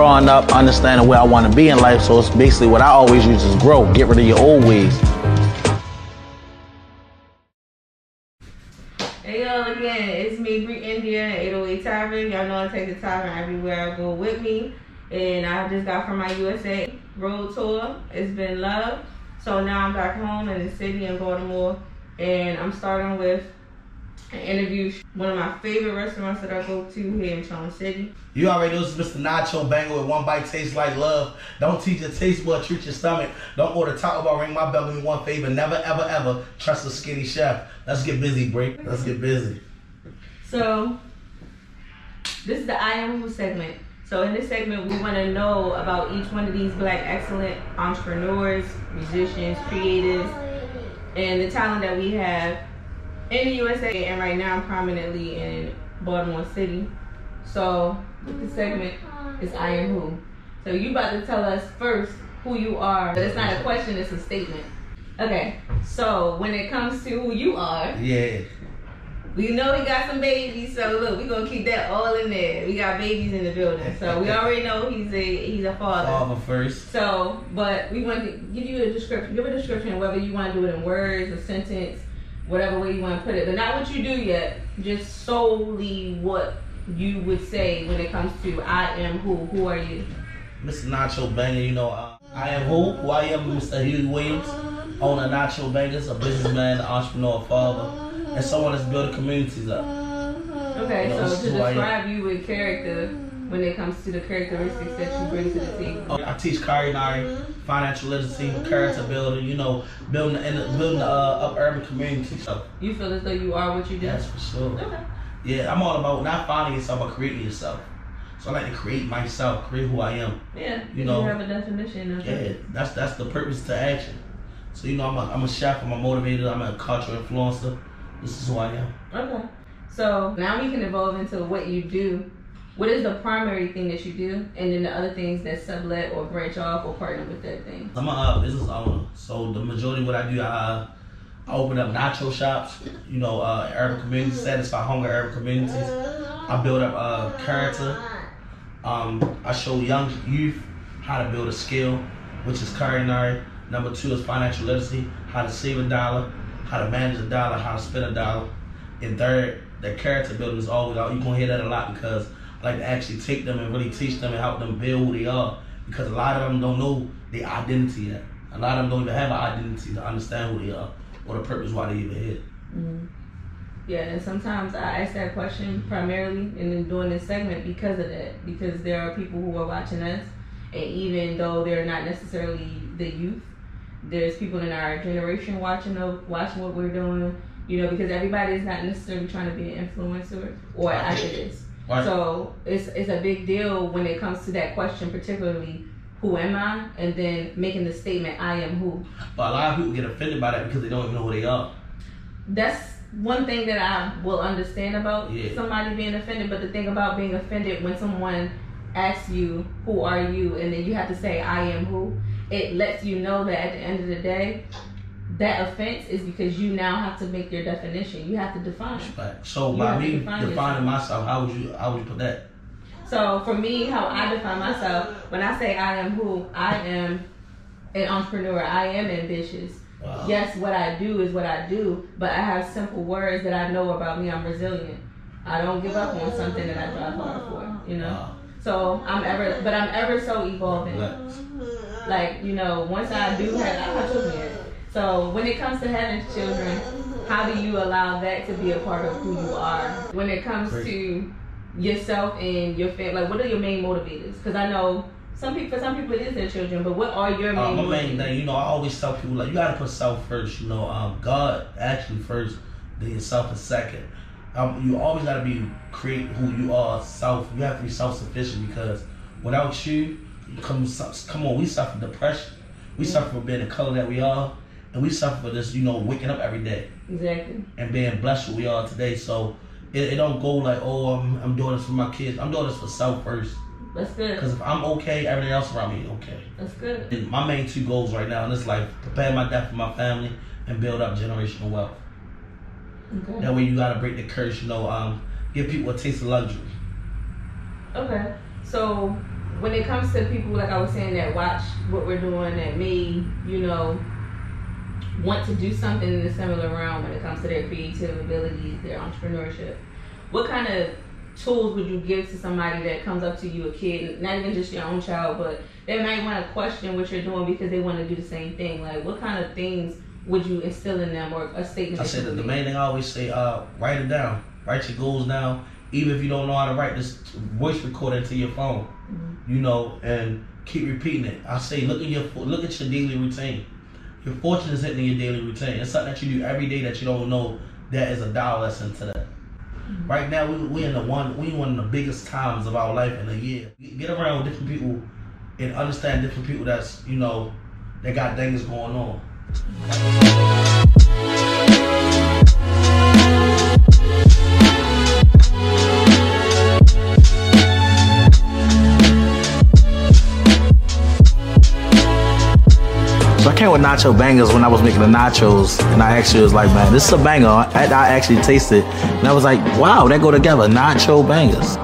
understanding where I want to be in life. So it's basically what I always use is grow. Get rid of your old ways. Hey y'all again, it's me, Brei Endia, 808 Tavern. Y'all know I take the tavern everywhere I go with me. And I just got from my USA road tour. It's been love. So now I'm back home in the city in Baltimore. And I'm starting with interview. One of my favorite restaurants that I go to here in Charm City. You already know this is Mr. Nacho Banger with one bite tastes like love. Don't teach your taste bud, treat your stomach. Don't order Taco Bell, ring my bell, give me one favor. Never, ever, ever trust a skinny chef. Let's get busy, break. Let's get busy. So, this is the I Am Who segment. So, in this segment, we want to know about each one of these black excellent entrepreneurs, musicians, creatives, and the talent that we have in the USA and right now I'm prominently in Baltimore City. So, the segment is I Am Who. So, you about to tell us first who you are, but it's not a question, it's a statement. Okay, so when it comes to who you are, Yeah. we know we got some babies, so look, we gonna keep that all in there. We got babies in the building, so we already know he's a he's a father. Father first. So, but we want to give you a description, give a description, whether you want to do it in words, a sentence, whatever way you want to put it, but not what you do yet. Just solely what you would say when it comes to I am who. Who are you? Mr. Nacho Banger, you know, uh, I am who? Who I am, Mr. Huey Williams, owner of Nacho Bangers, a businessman, an entrepreneur, father, and someone that's building communities up. Okay, No, so to is who I am. describe you in character, when it comes to the characteristics that you bring to the team? I teach culinary, financial literacy, character building, you know, building the, in- building the uh, up urban community. So, You feel as though you are what you do. yes, for sure. Okay. Yeah, I'm all about not finding yourself, but creating yourself. So I like to create myself, create who I am. Yeah, You you know, have a definition of Yeah, it. that's that's the purpose to action. So you know, I'm a, I'm a chef, I'm a motivator, I'm a cultural influencer. This is who I am. Okay. So now we can evolve into what you do. What is the primary thing that you do, and then the other things that sublet or branch off or partner with that thing. I'm a uh, business owner, so the majority of what I do, I, uh, I open up nacho shops. You know, uh, urban communities, satisfy hunger urban communities. I build up uh, character. Um, I show young youth how to build a skill, which is culinary. Number two is financial literacy, how to save a dollar, how to manage a dollar, how to spend a dollar. And third, the character building is always out. You're gonna hear that a lot because I like to actually take them and really teach them and help them build who they are. Because a lot of them don't know their identity yet. A lot of them don't even have an identity to understand who they are or the purpose why they even here. hmm Yeah, and sometimes I ask that question primarily and then doing this segment because of that. Because there are people who are watching us, and even though they're not necessarily the youth, there's people in our generation watching of watching what we're doing. You know, because everybody is not necessarily trying to be an influencer or an activist. Right? So it's it's a big deal when it comes to that question, particularly who am I, and then making the statement I am who. but a lot of people get offended by that because they don't even know who they are. That's one thing that I will understand about Yeah. somebody being offended. But the thing about being offended when someone asks you who are you, and then you have to say I am who, it lets you know that at the end of the day. That offense is because you now have to make your definition. You have to define. Right. So You by me define defining myself, how would you how would you put that? So for me, how I define myself, when I say I am who, I am an entrepreneur. I am ambitious. Wow. Yes, what I do is what I do, but I have simple words that I know about me. I'm resilient. I don't give up on something that I drive hard for. You know. Wow. So I'm ever, but I'm ever so evolving. Like you know, once I do have, I have children. So when it comes to having children, how do you allow that to be a part of who you are? When it comes to yourself and your family, like what are your main motivators? Because I know some people, for some people, it is their children, but what are your Uh, main my main thing, you know, I always tell people like you gotta put self first. You know, um, God actually first, then yourself is second. Um, you always gotta be create who you are. Self, you have to be self sufficient because without you, you come come on, we suffer depression. We suffer for being the color that we are, and we suffer for this, you know, waking up every day Exactly. and being blessed what we are today. So it, it don't go like, oh, I'm, I'm doing this for my kids. I'm doing this for self first. That's good. Because if I'm okay, everything else around me okay. That's good. And my main two goals right now in this life: prepare my death for my family and build up generational wealth. Okay. That way, you gotta break the curse. You know, um, give people a taste of luxury. Okay. So when it comes to people like I was saying that watch what we're doing that may you know want to do something in a similar realm when it comes to their creative abilities, their entrepreneurship, what kind of tools would you give to somebody that comes up to you, a kid, not even just your own child, but they might want to question what you're doing because they want to do the same thing? Like, what kind of things would you instill in them or a statement? I said that the main thing I always say, uh, write it down. Write your goals down. Even if you don't know how to write this voice recorder into your phone, mm-hmm. you know, and keep repeating it. I say, look at your look at your daily routine. Your fortune is hitting your daily routine. It's something that you do every day that you don't know that is a dollar lesson to that. Mm-hmm. Right now, we we in the one we in one of the biggest times of our life in a year. Get around with different people and understand different people that's you know that got things going on. Nacho bangers when I was making the nachos, and I actually was like, man, this is a banger. I, I actually tasted, it. and I was like, wow, that go together, nacho bangers.